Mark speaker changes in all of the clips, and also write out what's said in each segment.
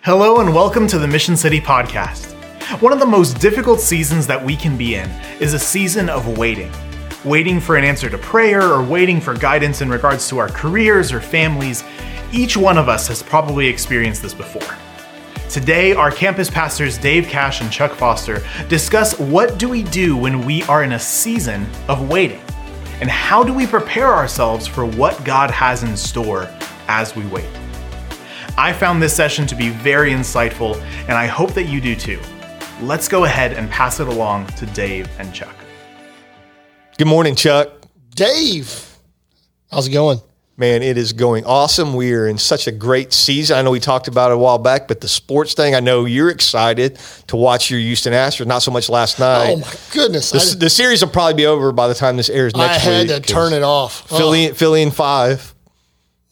Speaker 1: Hello and welcome to the Mission City Podcast. One of the most difficult seasons that we can be in is a season of waiting. Waiting for an answer to prayer or waiting for guidance in regards to our careers or families. Each one of us has probably experienced this before. Today, our campus pastors Dave Cash and Chuck Foster discuss what do we do when we are in a season of waiting and how do we prepare ourselves for what God has in store as we wait. I found this session to be very insightful, and I hope that you do too. Let's go ahead and pass it along to Dave and Chuck.
Speaker 2: Good morning, Chuck.
Speaker 3: Dave, how's it going?
Speaker 2: Man, it is going awesome. We are in such a great season. I know we talked about it a while back, but the sports thing, I know you're excited to watch your Houston Astros. Not so much last oh, night.
Speaker 3: Oh my goodness!
Speaker 2: The, the series will probably be over by the time this airs next week.
Speaker 3: I had
Speaker 2: week.
Speaker 3: to turn it off.
Speaker 2: Philly,
Speaker 3: Oh,
Speaker 2: Philly in five,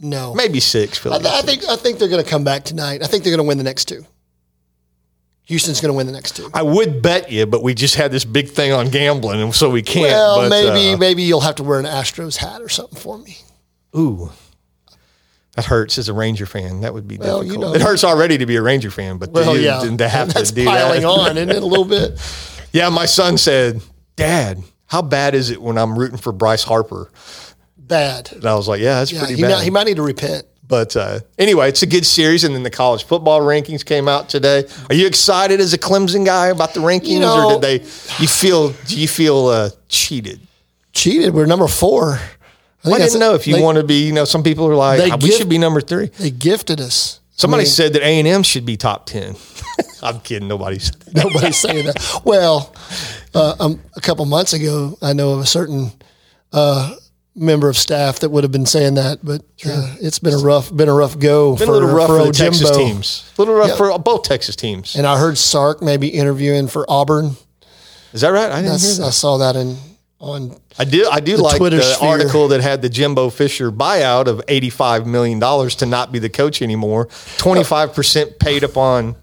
Speaker 3: no,
Speaker 2: maybe six. Philly.
Speaker 3: I, I think I think they're going to come back tonight. I think they're going to win the next two. Houston's going to win the next two.
Speaker 2: I would bet you, but we just had this big thing on gambling, and so we can't.
Speaker 3: Well,
Speaker 2: but,
Speaker 3: maybe
Speaker 2: uh,
Speaker 3: maybe you'll have to wear an Astros hat or something for me.
Speaker 2: ooh, that hurts as a Ranger fan. That would be
Speaker 3: Well, you
Speaker 2: difficult.
Speaker 3: know-
Speaker 2: it hurts already to be a Ranger fan, but
Speaker 3: Well,
Speaker 2: to,
Speaker 3: yeah,
Speaker 2: to have
Speaker 3: that's
Speaker 2: to do
Speaker 3: piling
Speaker 2: that.
Speaker 3: on, isn't it? A little bit.
Speaker 2: Yeah, my son said, Dad, how bad is it when I'm rooting for Bryce Harper?
Speaker 3: Bad.
Speaker 2: And I was like, Yeah, that's
Speaker 3: Yeah,
Speaker 2: pretty
Speaker 3: he,
Speaker 2: bad.
Speaker 3: might, he might need to repent.
Speaker 2: but uh, anyway, it's a good series. And then the college football rankings came out today. Are you excited as a Clemson guy about the rankings,
Speaker 3: know-
Speaker 2: or did they? You feel? Do you feel uh, cheated?
Speaker 3: Cheated. We're number four. I, think
Speaker 2: I didn't know if you
Speaker 3: they,
Speaker 2: want to be. You know, some people are like,
Speaker 3: They
Speaker 2: we should be number three.
Speaker 3: They gifted us.
Speaker 2: Somebody
Speaker 3: I mean,
Speaker 2: said that A and M should be top ten. I'm kidding. Nobody said that.
Speaker 3: Nobody's saying that. Well, uh, um, a couple months ago, I know of a certain uh, member of staff that would have been saying that, but uh, it's been a rough, been a rough go
Speaker 2: Been
Speaker 3: for,
Speaker 2: a little rough
Speaker 3: for
Speaker 2: for, the
Speaker 3: old
Speaker 2: Texas teams. A little rough
Speaker 3: Yeah.
Speaker 2: for both Texas teams.
Speaker 3: And I heard Sark maybe interviewing for Auburn.
Speaker 2: Is that right? I didn't hear that.
Speaker 3: I saw that in on.
Speaker 2: I do. I do like
Speaker 3: Twitter
Speaker 2: the
Speaker 3: sphere.
Speaker 2: article that had the Jimbo Fisher buyout of eighty-five million dollars to not be the coach anymore. Twenty-five percent paid upon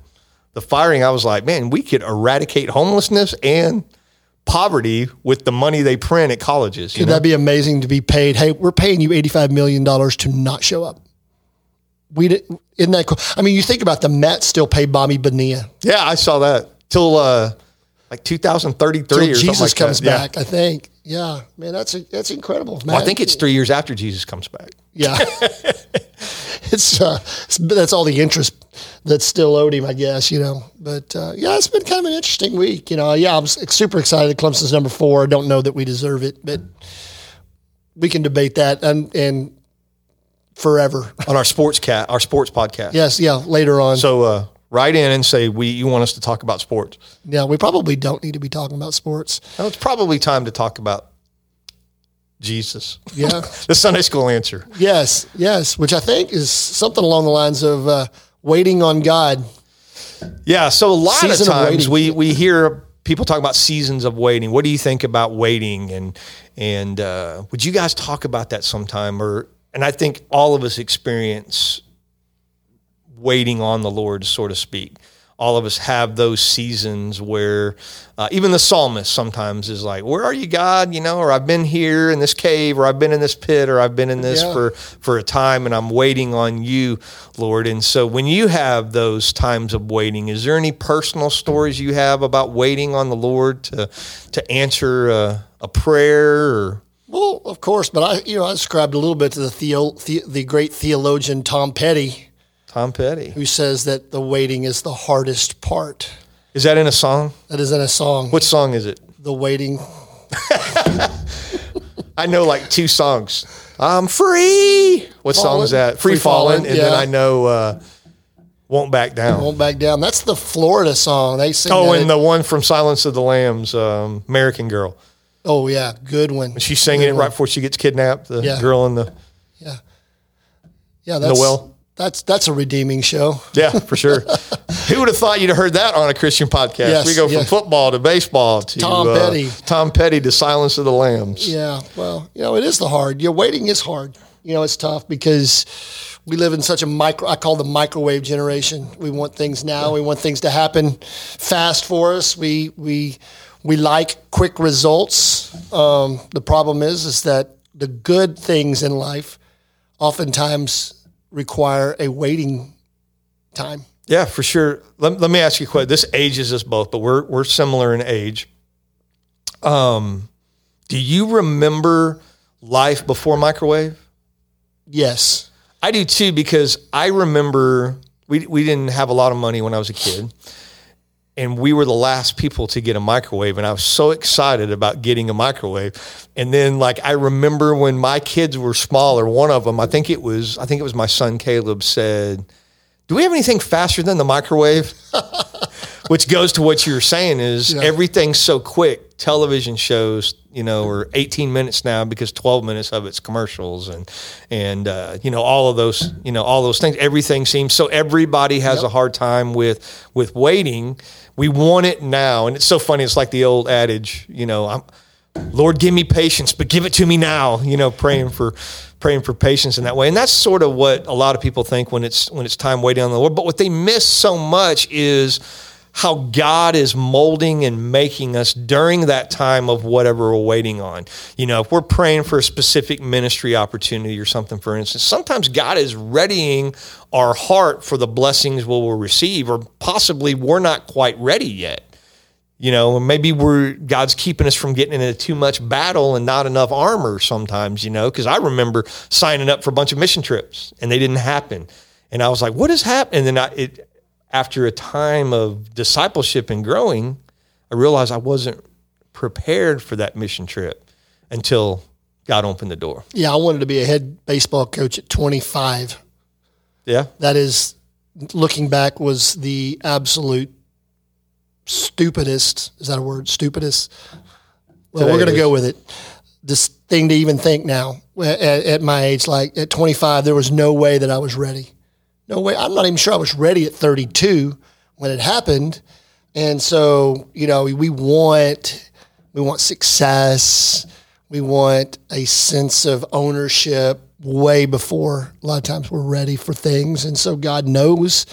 Speaker 2: the firing. I was like, man, we could eradicate homelessness and poverty with the money they print at colleges. You
Speaker 3: Could
Speaker 2: know?
Speaker 3: that be amazing to be paid? Hey, we're paying you eighty five million dollars to not show up. We did, isn't that cool? I mean, you think about the Mets still pay Bobby Bonilla
Speaker 2: yeah, I saw that till uh, like two thousand thirty-three
Speaker 3: till
Speaker 2: or something
Speaker 3: Jesus
Speaker 2: like
Speaker 3: comes
Speaker 2: that. Yeah.
Speaker 3: back. I think. Yeah, man, that's that's incredible.
Speaker 2: Well, I think it's three years after Jesus comes back.
Speaker 3: Yeah. it's, uh, it's, that's all the interest that's still owed him, I guess, you know. But uh, yeah, it's been kind of an interesting week. You know, yeah, I'm super excited. Clemson's number four. I don't know that we deserve it, but we can debate that and, and forever.
Speaker 2: on our sports cat, our sports podcast.
Speaker 3: Yes, yeah, later on.
Speaker 2: So uh, write in and say we you want us to talk about sports.
Speaker 3: yeah, we probably don't need to be talking about sports.
Speaker 2: Now, it's probably time to talk about Jesus.
Speaker 3: Yeah.
Speaker 2: the Sunday school answer.
Speaker 3: yes, yes, which I think is something along the lines of uh, waiting on God.
Speaker 2: Yeah. So a lot
Speaker 3: Season
Speaker 2: of
Speaker 3: of
Speaker 2: times
Speaker 3: waiting.
Speaker 2: we we hear people talk about seasons of waiting. What do you think about waiting? And and uh, would you guys talk about that sometime? Or and I think all of us experience waiting on the Lord, so to speak. All of us have those seasons where uh, even the psalmist sometimes is like, "Where are you, God?" You know, or I've been here in this cave, or I've been in this pit, or I've been in this
Speaker 3: Yeah.
Speaker 2: for for a time, and I'm waiting on you, Lord. And so, when you have those times of waiting, is there any personal stories you have about waiting on the Lord to to answer a, a prayer? Or
Speaker 3: Well, of course, but I, you know, I ascribed a little bit to the theo, the, the great theologian Tom Petty,
Speaker 2: Tom Petty
Speaker 3: who says that the waiting is the hardest part.
Speaker 2: is that in a song?
Speaker 3: That is in a song.
Speaker 2: What song is it?
Speaker 3: The waiting.
Speaker 2: I know like two songs. I'm free. What song is that? Free,
Speaker 3: Free
Speaker 2: falling.
Speaker 3: Fallen,
Speaker 2: And then. I know uh, won't back down.
Speaker 3: Won't back down. That's the Florida song. They sing.
Speaker 2: oh, and
Speaker 3: at-
Speaker 2: the one from Silence of the Lambs, um, American Girl.
Speaker 3: oh yeah, good one.
Speaker 2: She's singing it right before she gets kidnapped. The
Speaker 3: Yeah.
Speaker 2: girl in the
Speaker 3: Yeah, yeah. That's
Speaker 2: well.
Speaker 3: That's that's a redeeming show.
Speaker 2: yeah, for sure. Who would have thought you'd have heard that on a Christian podcast?
Speaker 3: Yes,
Speaker 2: we go from
Speaker 3: yes.
Speaker 2: football to baseball to
Speaker 3: Tom
Speaker 2: uh,
Speaker 3: Petty.
Speaker 2: Tom Petty to Silence of the Lambs.
Speaker 3: Yeah. Well, you know, it is the hard. Your waiting is hard. You know, it's tough because we live in such a micro. I call the microwave generation. We want things now. We want things to happen fast for us. We we we like quick results. Um, the problem is, is that the good things in life oftentimes require a waiting time.
Speaker 2: Yeah, for sure. Let, let me ask you a question. This ages us both, but we're we're similar in age. Um, do you remember life before microwave?
Speaker 3: Yes.
Speaker 2: I do too because I remember we we didn't have a lot of money when I was a kid. And we were the last people to get a microwave and I was so excited about getting a microwave. And then like I remember when my kids were smaller, one of them, I think it was I think it was my son Caleb said, "Do we have anything faster than the microwave?" Which goes to what you were saying is
Speaker 3: Yeah.
Speaker 2: everything's so quick. Television shows, you know, are 18 minutes now because 12 minutes of it's commercials and and uh, you know all of those, you know, all those things. Everything seems so. Everybody has a hard time with with waiting. We want it now, and it's so funny. It's like the old adage, you know, I'm, Lord, give me patience, but give it to me now. You know, praying for praying for patience in that way, and that's sort of what a lot of people think when it's when it's time waiting on the Lord. But what they miss so much is how God is molding and making us during that time of whatever we're waiting on. You know, if we're praying for a specific ministry opportunity or something, for instance, sometimes God is readying our heart for the blessings we will receive, or possibly we're not quite ready yet. You know, maybe we're God's keeping us from getting into too much battle and not enough armor sometimes, you know, because I remember signing up for a bunch of mission trips and they didn't happen. And I was like, what is happening? And then I, it, after a time of discipleship and growing, I realized I wasn't prepared for that mission trip until God opened the door.
Speaker 3: Yeah, I wanted to be a head baseball coach at 25.
Speaker 2: Yeah.
Speaker 3: That is, looking back, was the absolute stupidest. Is that a word? Stupidest. Well,
Speaker 2: Today
Speaker 3: we're going to go with it. This thing to even think now at, at my age, like at 25, there was no way that I was ready. No way. I'm not even sure I was ready at 32 when it happened. And so, you know, we want we want success. We want a sense of ownership way before a lot of times we're ready for things. And so God knows.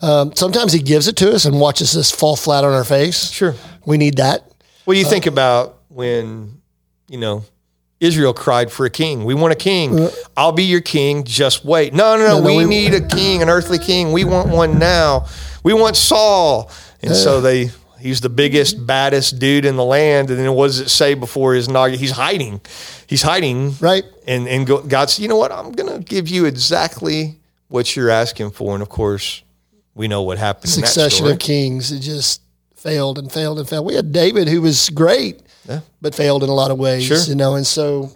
Speaker 3: Um, sometimes He gives it to us and watches us fall flat on our face.
Speaker 2: Sure.
Speaker 3: We need that.
Speaker 2: What do you think about when, you know, Israel cried for a king? We want a king. Uh, I'll be your king. Just wait. No, no, no.
Speaker 3: No,
Speaker 2: we,
Speaker 3: we-
Speaker 2: need a king, an earthly king. We want one now. We want Saul. And so uh. they, he's the biggest, baddest dude in the land. And then what does it say before his inauguration? He's hiding. He's hiding.
Speaker 3: Right.
Speaker 2: And, and God said, you know what? I'm going to give you exactly what you're asking for. And of course, we know what happened.
Speaker 3: Succession of kings. It just failed and failed and failed. We had David who was great,
Speaker 2: Yeah.
Speaker 3: but failed in a lot of ways.
Speaker 2: Sure.
Speaker 3: You know, and so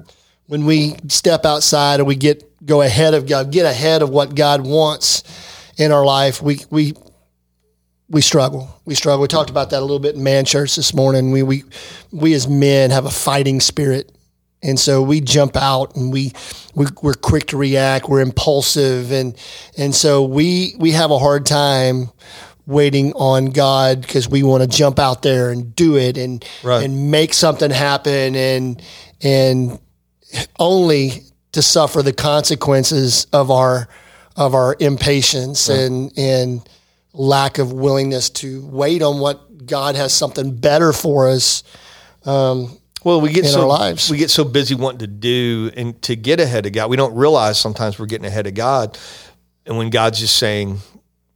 Speaker 3: when we step outside and we get go ahead of God, get ahead of what God wants in our life, we we we struggle. We struggle. We talked about that a little bit in man church this morning. We we we as men have a fighting spirit. And so we jump out and we, we we're quick to react. We're impulsive, and and so we we have a hard time waiting on God because we want to jump out there and do it and
Speaker 2: Right.
Speaker 3: and make something happen and and only to suffer the consequences of our of our impatience and and lack of willingness to wait on what God has something better for us.
Speaker 2: Um, well, we get
Speaker 3: in
Speaker 2: so
Speaker 3: our lives.
Speaker 2: we get so busy wanting to do and to get ahead of God, we don't realize sometimes we're getting ahead of God. And when God's just saying,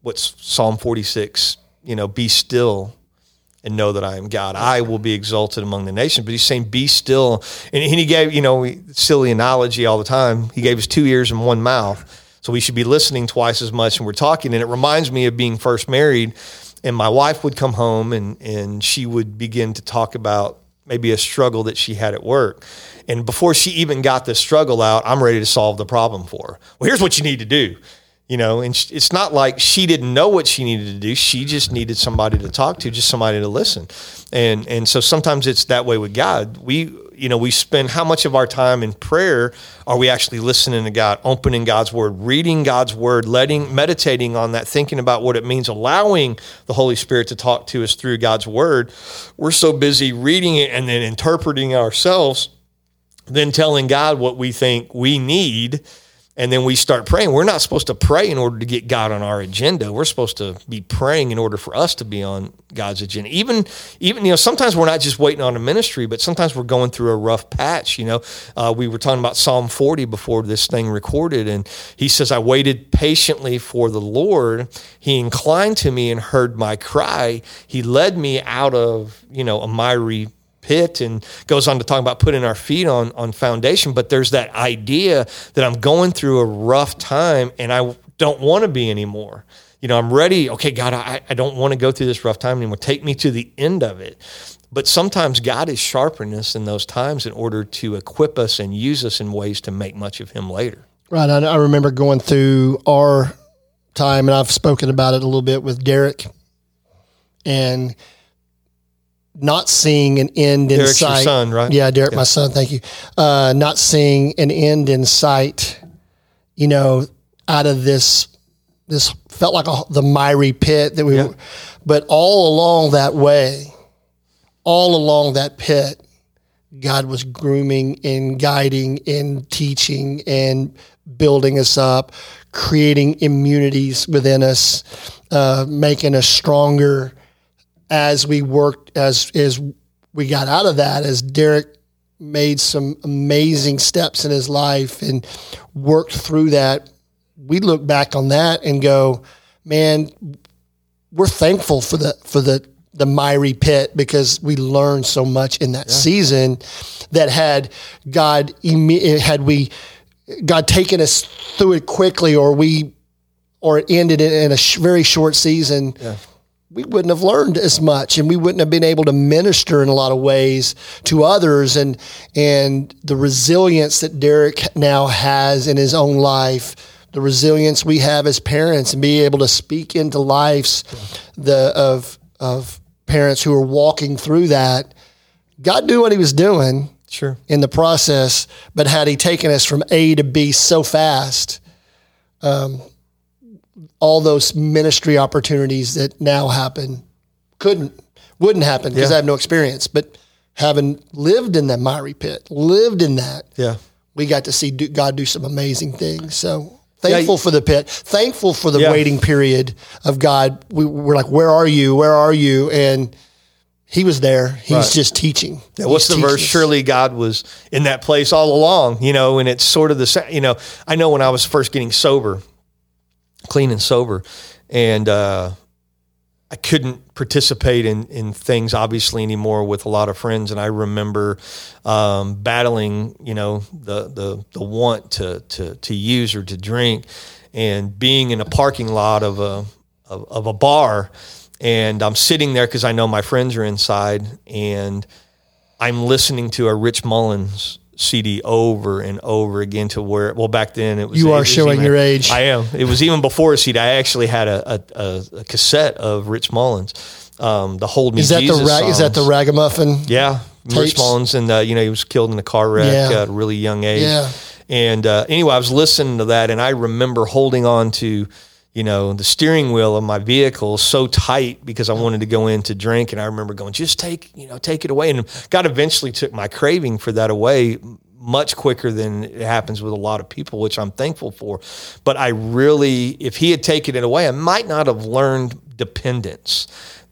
Speaker 2: "What's Psalm forty six? You know, be still and know that I am God. I will be exalted among the nations." But He's saying, "Be still." And He gave you know silly analogy all the time. He gave us two ears and one mouth, so we should be listening twice as much when we're talking. And it reminds me of being first married. And my wife would come home and and she would begin to talk about maybe a struggle that she had at work. And before she even got the struggle out, I'm ready to solve the problem for her. Well, here's what you need to do. You know, and sh- it's not like she didn't know what she needed to do. She just needed somebody to talk to, just somebody to listen. And and so sometimes it's that way with God. We you know, we spend how much of our time in prayer are we actually listening to God, opening God's word, reading God's word, letting meditating on that, thinking about what it means, allowing the Holy Spirit to talk to us through God's word. We're so busy reading it and then interpreting ourselves, then telling God what we think we need and then we start praying. We're not supposed to pray in order to get God on our agenda. We're supposed to be praying in order for us to be on God's agenda. Even, even you know, sometimes we're not just waiting on a ministry, but sometimes we're going through a rough patch. You know, uh, we were talking about Psalm 40 before this thing recorded, and he says, "I waited patiently for the Lord. He inclined to me and heard my cry. He led me out of you know a miry pit and goes on to talk about putting our feet on on foundation. But there's that idea that I'm going through a rough time and I don't want to be anymore. You know I'm ready. Okay God I, I don't want to go through this rough time anymore. Take me to the end of it. But sometimes God is sharpening us in those times in order to equip us and use us in ways to make much of him later.
Speaker 3: Right. I, I remember going through our time, and I've spoken about it a little bit with Derek, and not seeing an end in
Speaker 2: Derek's
Speaker 3: sight.
Speaker 2: son, right?
Speaker 3: Yeah, Derek, my son. Thank you. Uh, not seeing an end in sight. You know, out of this, this felt like a, the miry pit that we.
Speaker 2: Yeah.
Speaker 3: Were, but all along that way, all along that pit, God was grooming and guiding and teaching and building us up, creating immunities within us, uh, making us stronger as we worked as as we got out of that. As Derek made some amazing steps in his life and worked through that, we look back on that and go, man, we're thankful for the for the the miry pit because we learned so much in that season that had God had we God taken us through it quickly or we or it ended in a sh- very short season we wouldn't have learned as much and we wouldn't have been able to minister in a lot of ways to others. And and the resilience that Derek now has in his own life the resilience we have as parents and be able to speak into lives the of of parents who are walking through that God knew what he was doing
Speaker 2: sure.
Speaker 3: in the process but had he taken us from A to B so fast um, all those ministry opportunities that now happen couldn't wouldn't happen because
Speaker 2: Yeah.
Speaker 3: I have no experience but having lived in that miry pit lived in that
Speaker 2: yeah
Speaker 3: we got to see do, God do some amazing things so thankful
Speaker 2: you-
Speaker 3: for the pit thankful for the
Speaker 2: Yeah.
Speaker 3: waiting period of God we were like where are you where are you and he was there he's
Speaker 2: Right.
Speaker 3: just teaching
Speaker 2: Yeah, what's
Speaker 3: He's
Speaker 2: the verse?
Speaker 3: us.
Speaker 2: Surely God was in that place all along, you know, and it's sort of the same. You know, I know when I was first getting sober, clean and sober, and uh, I couldn't participate in, in things obviously anymore with a lot of friends. And I remember um, battling, you know, the, the, the want to, to, to use or to drink and being in a parking lot of a, of, of a bar. And I'm sitting there because I know my friends are inside and I'm listening to a Rich Mullins CD over and over again to where, well, back then it was.
Speaker 3: You
Speaker 2: it
Speaker 3: are
Speaker 2: was
Speaker 3: showing
Speaker 2: even-
Speaker 3: your age.
Speaker 2: I am. It was even before a CD. I actually had a, a, a, a cassette of Rich Mullins, um, the Hold Me
Speaker 3: is that
Speaker 2: Jesus
Speaker 3: the rag, is that the ragamuffin
Speaker 2: Yeah,
Speaker 3: tapes?
Speaker 2: Rich Mullins, and uh, you know he was killed in a car wreck
Speaker 3: Yeah.
Speaker 2: at a really young age.
Speaker 3: Yeah.
Speaker 2: And uh, anyway, I was listening to that, and I remember holding on to, you know, the steering wheel of my vehicle so tight because I wanted to go in to drink, and I remember going, "Just take, you know, take it away." And God eventually took my craving for that away much quicker than it happens with a lot of people, which I'm thankful for. But I really, if He had taken it away, I might not have learned dependence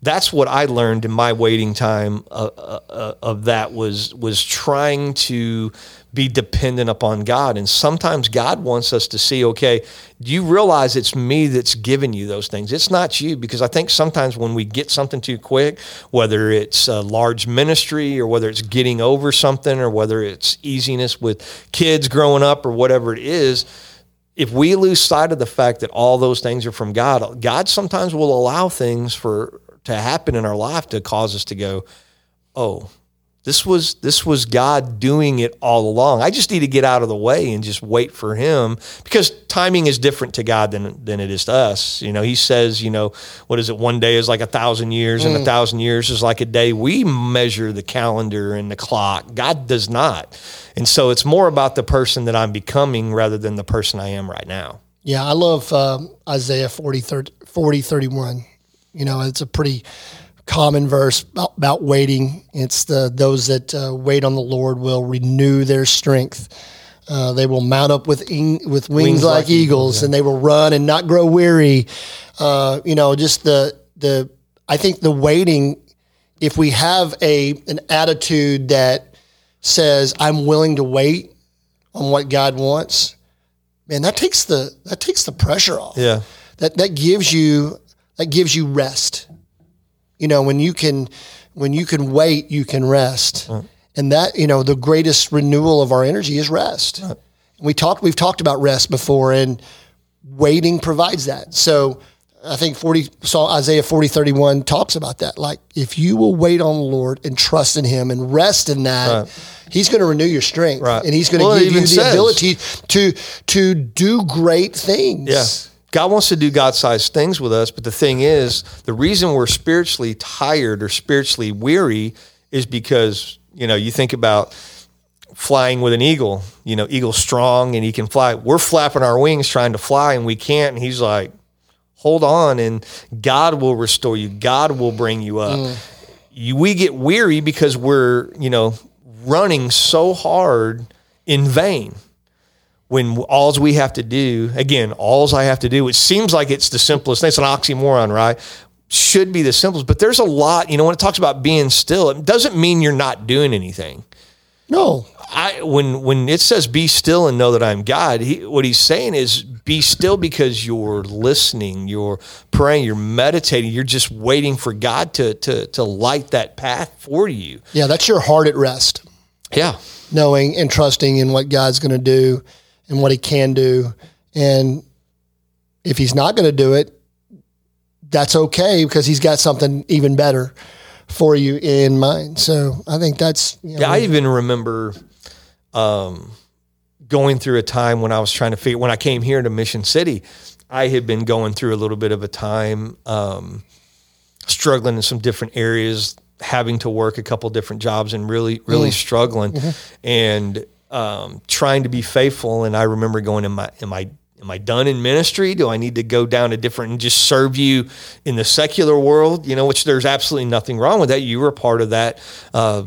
Speaker 2: that's what I learned in my waiting time uh, uh, uh, of that was was trying to be dependent upon God. And sometimes God wants us to see, okay, do you realize it's me that's giving you those things? It's not you, because I think sometimes when we get something too quick, whether it's a large ministry or whether it's getting over something or whether it's easiness with kids growing up or whatever it is, if we lose sight of the fact that all those things are from God, God sometimes will allow things for to happen in our life to cause us to go, "Oh, this was this was God doing it all along. I just need to get out of the way and just wait for Him because timing is different to God than than it is to us. You know, He says, you know, what is it? One day is like a thousand years, and a thousand years is like a day. We measure the calendar and the clock. God does not, and so it's more about the person that I'm becoming rather than the person I am right now.
Speaker 3: Yeah, I love um, Isaiah 40, 30, 40, 31. You know, it's a pretty common verse about, waiting. It's the those that uh, wait on the Lord will renew their strength. Uh, they will mount up with with wings, wings like, like, eagles, and they will run and not grow weary. Uh, you know, just the the I think the waiting. If we have a an attitude that says I'm willing to wait on what God wants, man, that takes the that takes the pressure off.
Speaker 2: Yeah,
Speaker 3: that that gives you that gives you rest. You know, when you can when you can wait, you can rest. Right. And that, you know, the greatest renewal of our energy is rest. Right. We talked we've talked about rest before and waiting provides that. So I think 40 saw Isaiah 40, 31 talks about that. Like if you will wait on the Lord and trust in him and rest in that, right. he's going to renew your strength right. and he's going to well, give you the says, ability to to do great things.
Speaker 2: Yeah. God wants to do God sized things with us, but the thing is, the reason we're spiritually tired or spiritually weary is because, you know, you think about flying with an eagle, you know, eagle's strong and he can fly. We're flapping our wings trying to fly and we can't. And he's like, hold on and God will restore you. God will bring you up. Mm. You, we get weary because we're, you know, running so hard in vain when alls we have to do, again, alls I have to do, it seems like it's the simplest thing. It's an oxymoron, right? Should be the simplest, but there's a lot, you know, when it talks about being still, it doesn't mean you're not doing anything.
Speaker 3: No.
Speaker 2: I when when it says be still and know that I'm God, he, what he's saying is be still because you're listening, you're praying, you're meditating, you're just waiting for God to to to light that path for you.
Speaker 3: Yeah, that's your heart at rest.
Speaker 2: Yeah.
Speaker 3: Knowing and trusting in what God's going to do and what he can do. And if he's not going to do it, that's okay because he's got something even better for you in mind. So I think that's.
Speaker 2: You know, yeah, I even remember um, going through a time when I was trying to figure, when I came here to Mission City, I had been going through a little bit of a time um, struggling in some different areas, having to work a couple different jobs and really, really mm. struggling. Mm-hmm. And um, trying to be faithful. And I remember going, "Am I am I am I done in ministry? Do I need to go down a different and just serve you in the secular world? You know, which there's absolutely nothing wrong with that. You were part of that." Uh,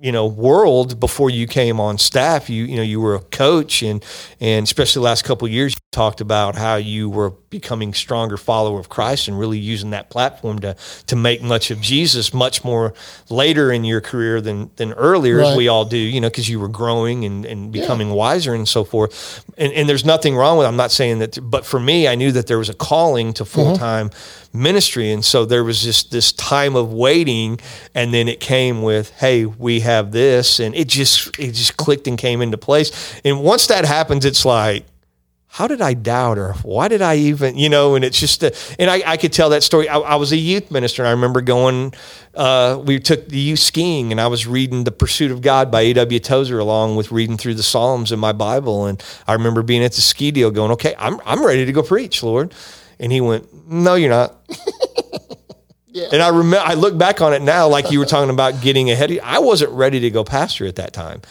Speaker 2: you know world before you came on staff you you know you were a coach and and especially the last couple years you talked about how you were becoming stronger follower of Christ and really using that platform to to make much of Jesus much more later in your career than than earlier right. as we all do you know because you were growing and, and becoming yeah. wiser and so forth and, and there's nothing wrong with I'm not saying that but for me I knew that there was a calling to full time mm-hmm ministry. And so there was just this time of waiting, and then it came with, "Hey, we have this," and it just it just clicked and came into place. And once that happens, it's like. How did I doubt her? Why did I even, you know? And it's just, a, and I, I could tell that story. I, I was a youth minister, and I remember going. Uh, we took the youth skiing, and I was reading "The Pursuit of God" by A.W. Tozer, along with reading through the Psalms in my Bible. And I remember being at the ski deal, going, "Okay, I'm I'm ready to go preach, Lord." And he went, No, you're not. yeah. And I remember, I look back on it now, like you were talking about getting ahead. Of, I wasn't ready to go pastor at that time.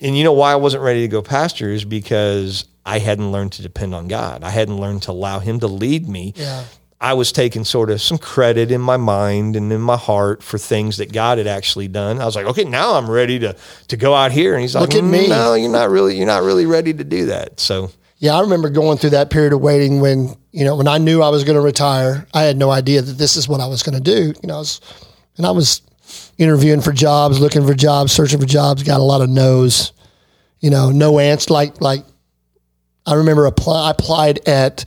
Speaker 2: And you know why I wasn't ready to go pastor is because I hadn't learned to depend on God. I hadn't learned to allow Him to lead me. Yeah. I was taking sort of some credit in my mind and in my heart for things that God had actually done. I was like, okay, now I'm ready to to go out here. And he's like, Look at me. No, you're not really you're not really ready to do that. So
Speaker 3: yeah, I remember going through that period of waiting when, you know, when I knew I was going to retire, I had no idea that this is what I was going to do. You know, I was, and I was interviewing for jobs, looking for jobs, searching for jobs, got a lot of no's, you know, no answer. Like, like I remember apply, I applied at,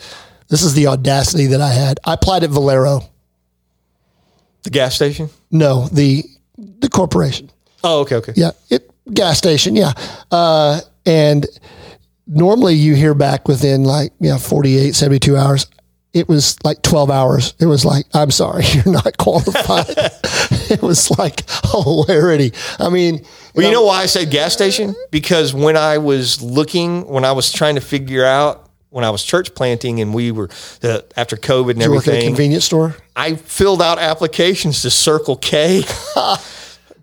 Speaker 3: this is the audacity that I had. I applied at Valero.
Speaker 2: The gas station?
Speaker 3: No, the, the corporation.
Speaker 2: Oh, okay. Okay.
Speaker 3: Yeah. It gas station. Yeah. Uh, and, normally you hear back within like, you know, 48, 72 hours. It was like 12 hours. It was like, I'm sorry, you're not qualified. it was like hilarity. I mean,
Speaker 2: well, you know, why I said gas station? Because when I was looking, when I was trying to figure out when I was church planting and we were uh, after COVID and everything.
Speaker 3: convenience store.
Speaker 2: I filled out applications to Circle K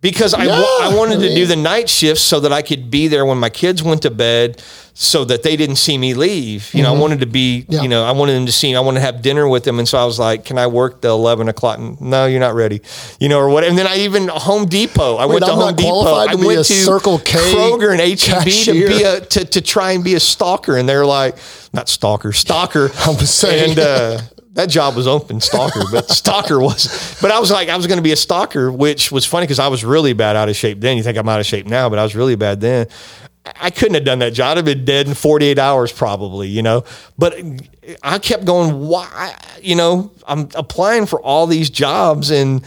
Speaker 2: because I, I wanted to do the night shifts so that I could be there when my kids went to bed so that they didn't see me leave. You know, I wanted to be,
Speaker 3: Mm-hmm. Yeah.
Speaker 2: you know, I wanted them to see, I wanted to have dinner with them. And so I was like, can I work the 11 o'clock? No, you're not ready, you know, or what. And then I even Home Depot, I went to
Speaker 3: I'm
Speaker 2: Home Depot. I went to
Speaker 3: Circle K
Speaker 2: Kroger and HEB to be a, to, to try and be a stalker. And they're like, not stalker, stalker.
Speaker 3: I'm saying.
Speaker 2: And, uh, that job was open stalker, but stalker was. But I was like, I was going to be a stalker, which was funny because I was really bad out of shape then. You think I'm out of shape now, but I was really bad then. I couldn't have done that job. I'd have been dead in 48 hours probably, you know. But I kept going, why? You know, I'm applying for all these jobs and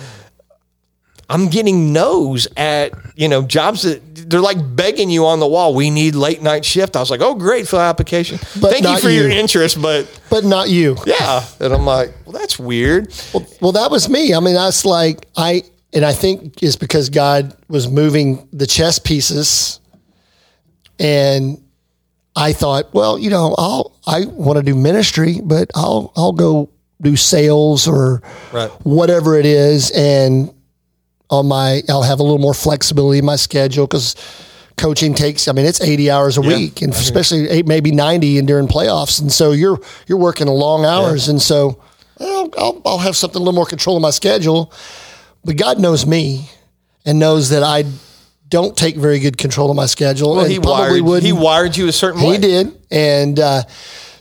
Speaker 2: I'm getting no's at, you know, jobs that they're like begging you on the wall. We need late night shift. I was like, oh, great, fill application.
Speaker 3: But
Speaker 2: Thank you for your interest, but
Speaker 3: but not you.
Speaker 2: yeah. And I'm like, well, that's weird.
Speaker 3: Well, well, that was me. I mean, that's like I, and I think it's because God was moving the chess pieces, and I thought, well, you know, I'll I want to do ministry, but I'll I'll go do sales or
Speaker 2: Right.
Speaker 3: whatever it is, and on my I'll have a little more flexibility in my schedule because coaching takes I mean it's 80 hours a week and especially eight, maybe 90 and during playoffs and so you're you're working long hours and so well, I'll, I'll have something a little more control of my schedule but God knows me and knows that I don't take very good control of my schedule
Speaker 2: Well,
Speaker 3: and
Speaker 2: he wired,
Speaker 3: wouldn't.
Speaker 2: he wired you a certain way.
Speaker 3: he did, and uh,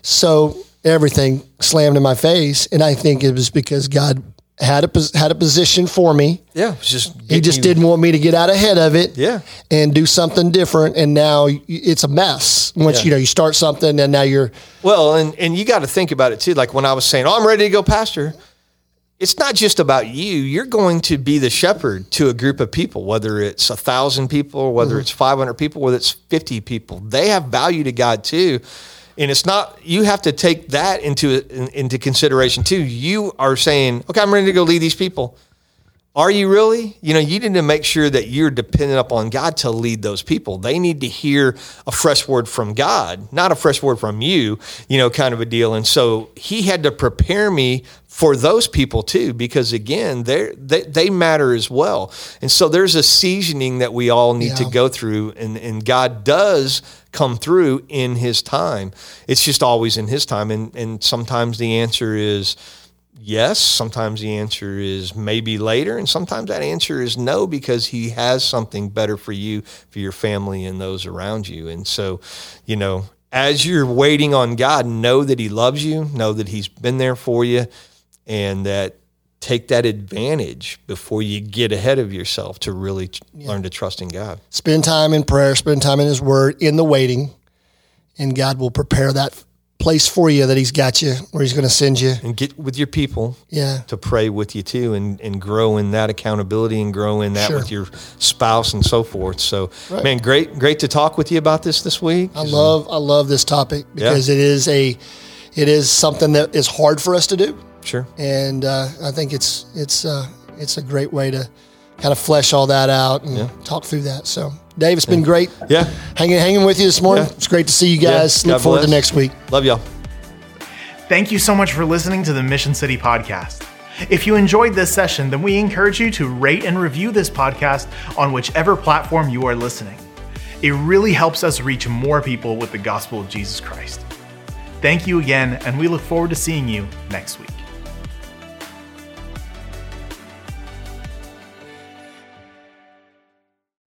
Speaker 3: so everything slammed in my face, and I think it was because God had a had a position for me.
Speaker 2: Yeah. Just
Speaker 3: He just
Speaker 2: you-
Speaker 3: didn't want me to get out ahead of it,
Speaker 2: Yeah.
Speaker 3: and do something different. And now it's a mess. Once
Speaker 2: Yeah.
Speaker 3: you know you start something, and now you're
Speaker 2: Well, and, and you got to think about it too. Like when I was saying, oh, I'm ready to go pastor. It's not just about you. You're going to be the shepherd to a group of people, whether it's a thousand people, or whether mm-hmm. it's 500 people, whether it's 50 people. They have value to God too. And it's not, you have to take that into, in- into consideration too. You are saying, okay, I'm ready to go lead these people. Are you really? You know, you need to make sure that you're dependent upon God to lead those people. They need to hear a fresh word from God, not a fresh word from you, you know, kind of a deal. And so he had to prepare me for those people too, because again, they they matter as well. And so there's a seasoning that we all need to go through, and, and God does come through in his time. It's just always in his time. And, and sometimes the answer is, yes. Sometimes the answer is maybe later, and sometimes that answer is no because he has something better for you, for your family, and those around you. And so, you know, as you're waiting on God, know that He loves you, know that He's been there for you, and that take that advantage before you get ahead of yourself to really t- learn to trust in God.
Speaker 3: spend time in prayer, spend time in His Word, in the waiting, and God will prepare that place for you that He's got you, where He's going to send you.
Speaker 2: And get with your people
Speaker 3: Yeah.
Speaker 2: to pray with you too and, and grow in that accountability and grow in that
Speaker 3: Sure.
Speaker 2: with your spouse and so forth. So, man, great, great to talk with you about this this week.
Speaker 3: I love I love this topic because it is a it is something that is hard for us to do,
Speaker 2: Sure.
Speaker 3: and uh, I think it's it's uh, it's a great way to kind of flesh all that out and talk through that. So, Dave, it's been great.
Speaker 2: Yeah.
Speaker 3: hanging hanging with you this morning.
Speaker 2: Yeah.
Speaker 3: It's great to see you guys.
Speaker 2: Yeah.
Speaker 3: Look
Speaker 2: God
Speaker 3: forward
Speaker 2: bless.
Speaker 3: to next week.
Speaker 2: Love y'all.
Speaker 1: Thank you so much for listening to the Mission City Podcast. If you enjoyed this session, then we encourage you to rate and review this podcast on whichever platform you are listening. It really helps us reach more people with the gospel of Jesus Christ. Thank you again, and we look forward to seeing you next week.